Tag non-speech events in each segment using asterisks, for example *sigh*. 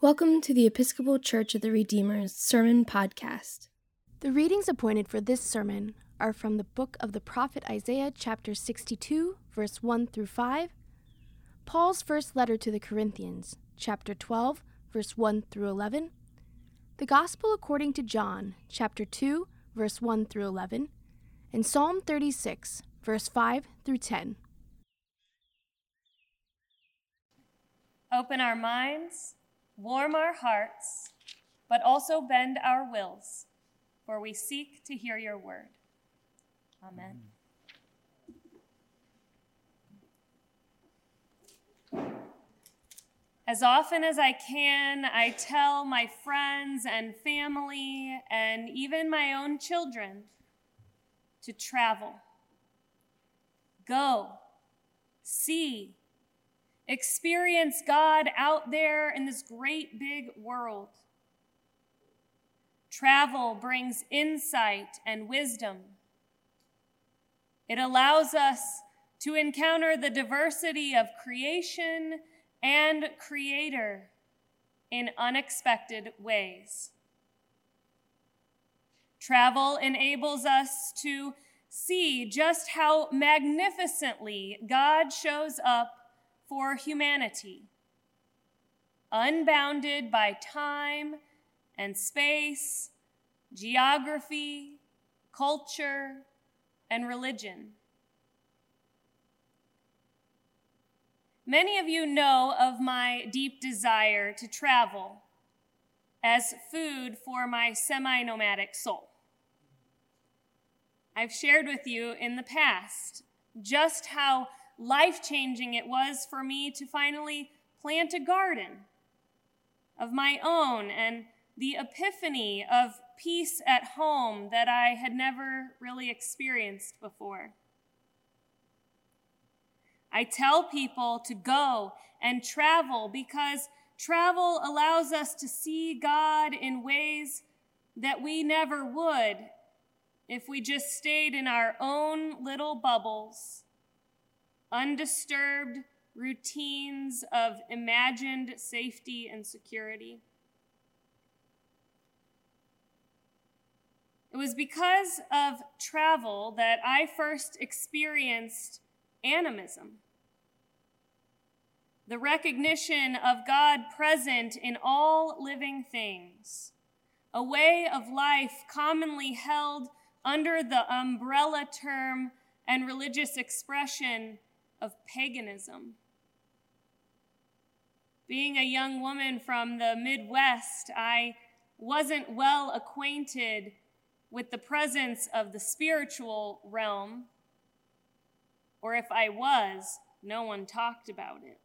Welcome to the Episcopal Church of the Redeemer's Sermon Podcast. The readings appointed for this sermon are from the book of the prophet Isaiah, chapter 62, verse 1 through 5, Paul's first letter to the Corinthians, chapter 12, verse 1 through 11, the Gospel according to John, chapter 2, verse 1 through 11, and Psalm 36, verse 5 through 10. Open our minds, warm our hearts, but also bend our wills, for we seek to hear your word. Amen. As often as I can, I tell my friends and family and even my own children to travel. Go, see, experience God out there in this great big world. Travel brings insight and wisdom. It allows us to encounter the diversity of creation and creator in unexpected ways. Travel enables us to see just how magnificently God shows up for humanity, unbounded by time and space, geography, culture, and religion. Many of you know of my deep desire to travel as food for my semi nomadic soul. I've shared with you in the past just how life changing it was for me to finally plant a garden of my own and the epiphany of peace at home that I had never really experienced before. I tell people to go and travel because travel allows us to see God in ways that we never would if we just stayed in our own little bubbles, undisturbed routines of imagined safety and security. It was because of travel that I first experienced animism. The recognition of God present in all living things, a way of life commonly held under the umbrella term and religious expression of paganism. Being a young woman from the Midwest, I wasn't well acquainted with the presence of the spiritual realm or if I was, no one talked about it.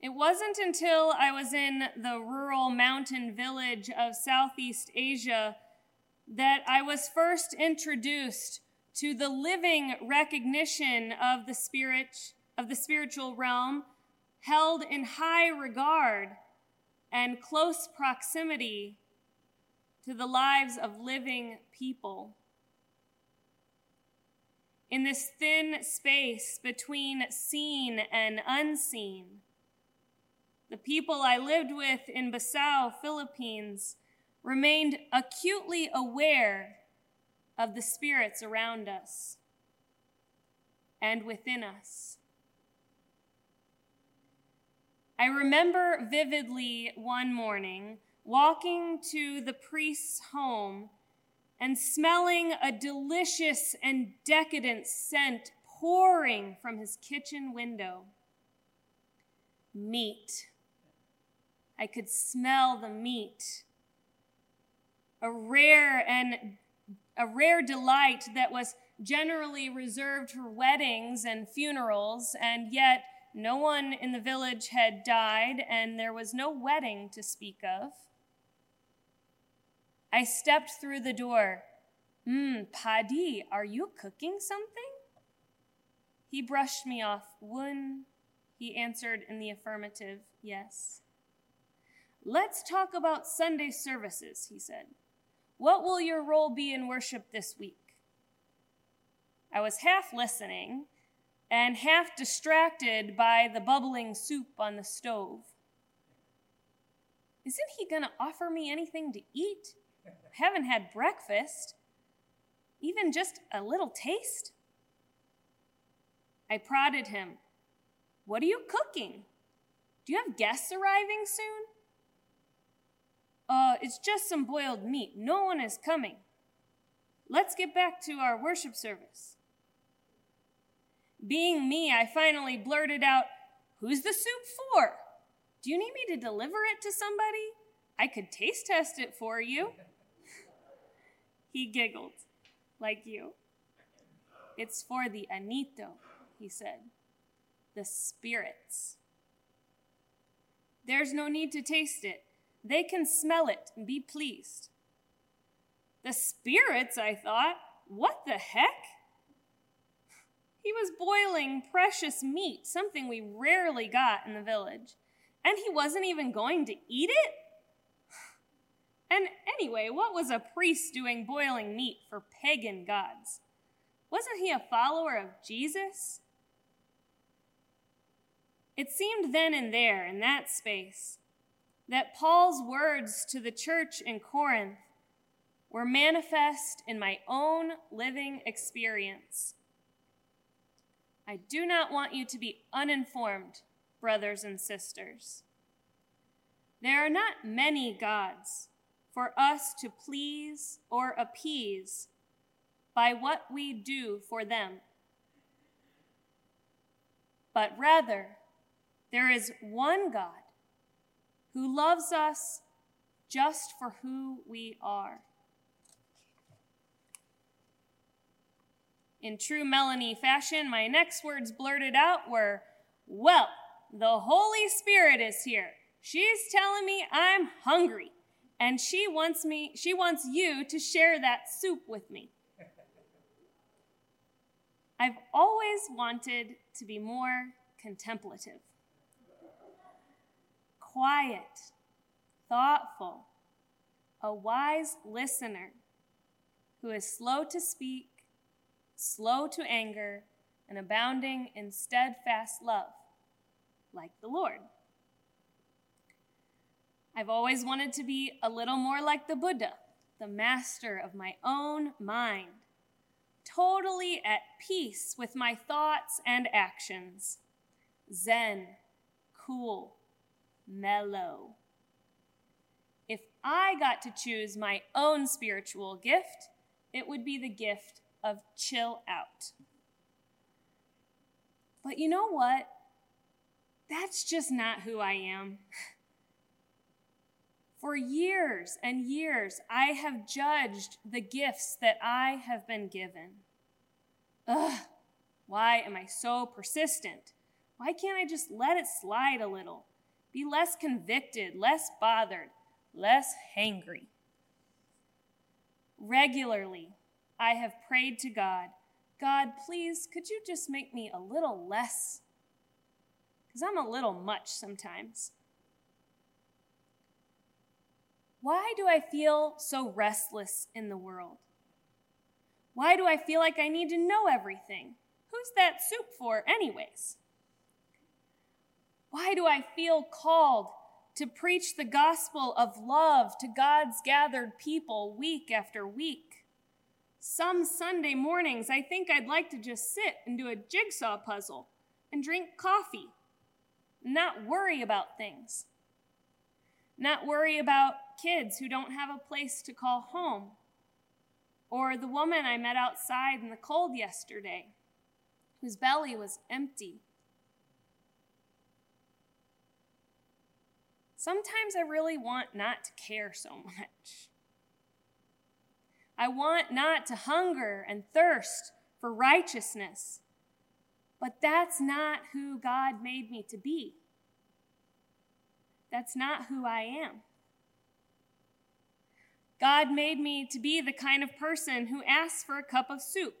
It wasn't until I was in the rural mountain village of Southeast Asia that I was first introduced to the living recognition of the spirit of the spiritual realm held in high regard and close proximity to the lives of living people in this thin space between seen and unseen. The people I lived with in Besao, Philippines, remained acutely aware of the spirits around us and within us. I remember vividly one morning walking to the priest's home and smelling a delicious and decadent scent pouring from his kitchen window. Meat. I could smell the meat. A rare and a rare delight that was generally reserved for weddings and funerals, and yet no one in the village had died, and there was no wedding to speak of. I stepped through the door. Hmm, Padi, are you cooking something? He brushed me off. Wun, he answered in the affirmative, yes. Let's talk about Sunday services, he said. What will your role be in worship this week? I was half listening and half distracted by the bubbling soup on the stove. Isn't he going to offer me anything to eat? I haven't had breakfast. Even just a little taste? I prodded him. What are you cooking? Do you have guests arriving soon? Uh, it's just some boiled meat. No one is coming. Let's get back to our worship service. Being me, I finally blurted out, Who's the soup for? Do you need me to deliver it to somebody? I could taste test it for you. *laughs* he giggled, like you. It's for the Anito, he said, the spirits. There's no need to taste it. They can smell it and be pleased. The spirits, I thought. What the heck? He was boiling precious meat, something we rarely got in the village, and he wasn't even going to eat it? And anyway, what was a priest doing boiling meat for pagan gods? Wasn't he a follower of Jesus? It seemed then and there, in that space, that Paul's words to the church in Corinth were manifest in my own living experience. I do not want you to be uninformed, brothers and sisters. There are not many gods for us to please or appease by what we do for them, but rather, there is one God who loves us just for who we are. In true Melanie fashion, my next words blurted out were, Well, the Holy Spirit is here. She's telling me I'm hungry, and she wants me, she wants you to share that soup with me. I've always wanted to be more contemplative quiet, thoughtful, a wise listener who is slow to speak, slow to anger, and abounding in steadfast love, like the Lord. I've always wanted to be a little more like the Buddha, the master of my own mind, totally at peace with my thoughts and actions, zen, cool, mellow. If I got to choose my own spiritual gift, it would be the gift of chill out. But you know what? That's just not who I am. *laughs* For years and years, I have judged the gifts that I have been given. Ugh, why am I so persistent? Why can't I just let it slide a little? Be less convicted, less bothered, less hangry. Regularly, I have prayed to God, God, please, could you just make me a little less? Because I'm a little much sometimes. Why do I feel so restless in the world? Why do I feel like I need to know everything? Who's that soup for, anyways? Why do I feel called to preach the gospel of love to God's gathered people week after week? Some Sunday mornings, I think I'd like to just sit and do a jigsaw puzzle and drink coffee, not worry about things, not worry about kids who don't have a place to call home, or the woman I met outside in the cold yesterday whose belly was empty Sometimes I really want not to care so *laughs* much. I want not to hunger and thirst for righteousness, but that's not who God made me to be. That's not who I am. God made me to be the kind of person who asks for a cup of soup,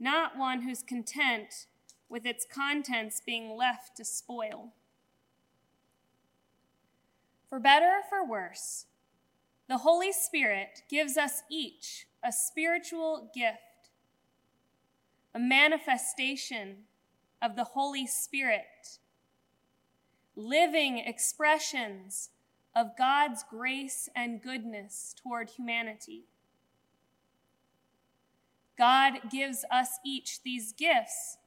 not one who's content with its contents being left to spoil. For better or for worse, the Holy Spirit gives us each a spiritual gift, a manifestation of the Holy Spirit. living expressions of God's grace and goodness toward humanity. God gives us each these gifts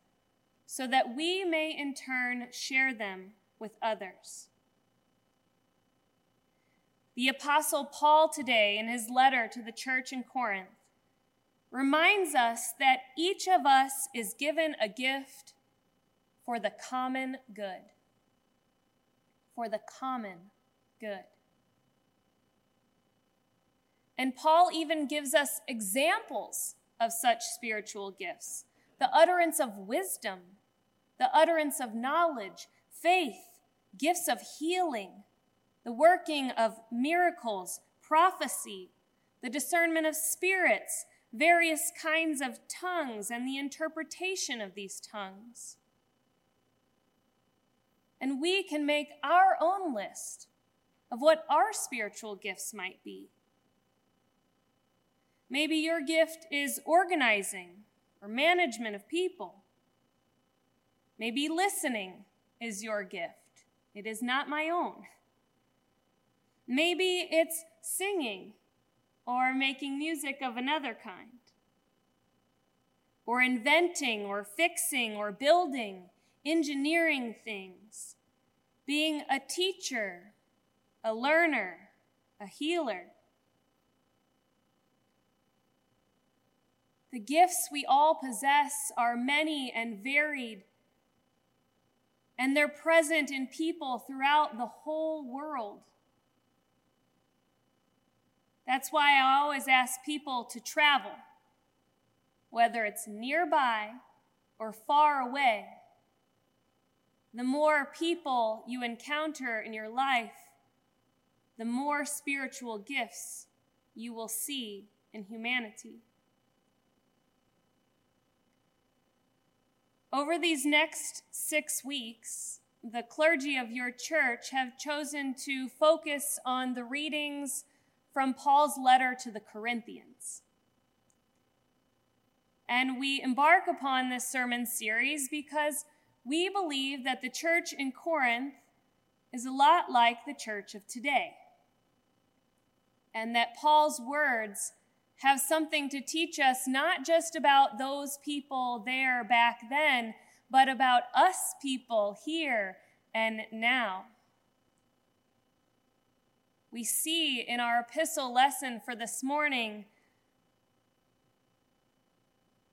so that we may in turn share them with others. The Apostle Paul, today, in his letter to the church in Corinth, reminds us that each of us is given a gift for the common good. For the common good. And Paul even gives us examples of such spiritual gifts the utterance of wisdom, the utterance of knowledge, faith, gifts of healing, the working of miracles, prophecy, the discernment of spirits, various kinds of tongues, and the interpretation of these tongues. And we can make our own list of what our spiritual gifts might be. Maybe your gift is organizing or management of people. Maybe listening is your gift. It is not my own. Maybe it's singing or making music of another kind, or inventing or fixing or building, engineering things, being a teacher, a learner, a healer. The gifts we all possess are many and varied, and they're present in people throughout the whole world. That's why I always ask people to travel, whether it's nearby or far away. The more people you encounter in your life, the more spiritual gifts you will see in humanity. Over these next six weeks, the clergy of your church have chosen to focus on the readings from Paul's letter to the Corinthians. And we embark upon this sermon series because we believe that the church in Corinth is a lot like the church of today. And that Paul's words have something to teach us not just about those people there back then, but about us people here and now we see in our epistle lesson for this morning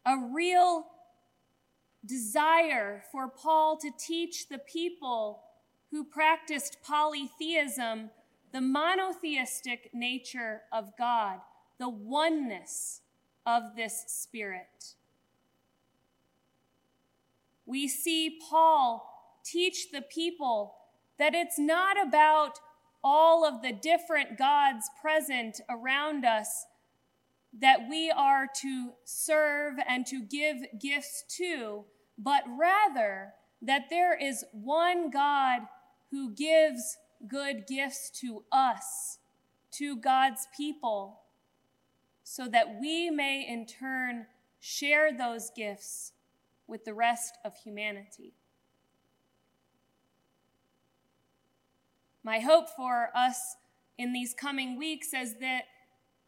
a real desire for Paul to teach the people who practiced polytheism the monotheistic nature of God, the oneness of this Spirit. We see Paul teach the people that it's not about all of the different gods present around us that we are to serve and to give gifts to, but rather that there is one God who gives good gifts to us, to God's people, so that we may in turn share those gifts with the rest of humanity. My hope for us in these coming weeks is that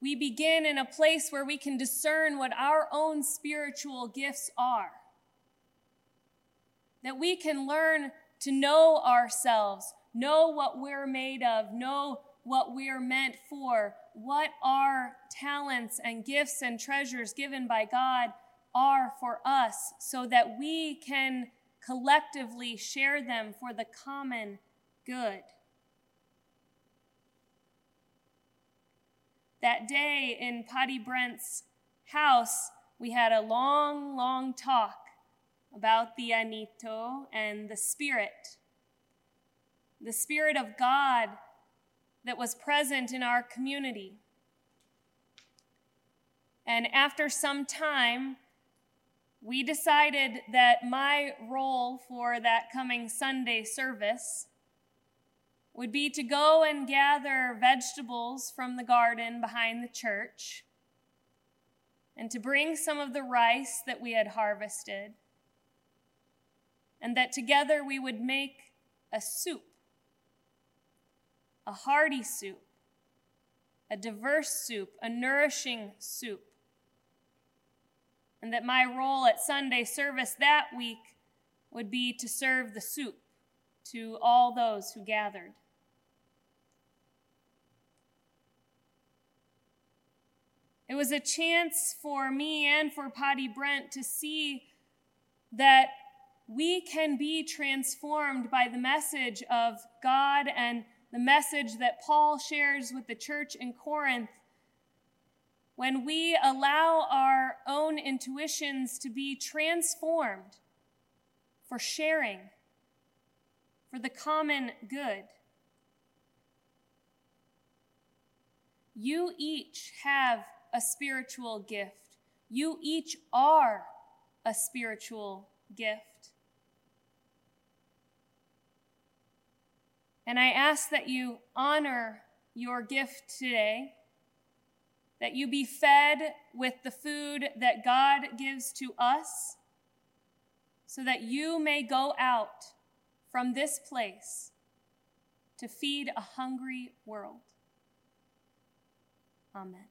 we begin in a place where we can discern what our own spiritual gifts are. That we can learn to know ourselves, know what we're made of, know what we're meant for, what our talents and gifts and treasures given by God are for us, so that we can collectively share them for the common good. That day in Padi Brent's house, we had a long, long talk about the Anito and the Spirit. The Spirit of God that was present in our community. And after some time, we decided that my role for that coming Sunday service would be to go and gather vegetables from the garden behind the church and to bring some of the rice that we had harvested, and that together we would make a soup a hearty soup, a diverse soup, a nourishing soup. And that my role at Sunday service that week would be to serve the soup to all those who gathered. It was a chance for me and for Padi Brent to see that we can be transformed by the message of God and the message that Paul shares with the church in Corinth when we allow our own intuitions to be transformed for sharing, for the common good. You each have a spiritual gift. You each are a spiritual gift. And I ask that you honor your gift today, that you be fed with the food that God gives to us, so that you may go out from this place to feed a hungry world. Amen.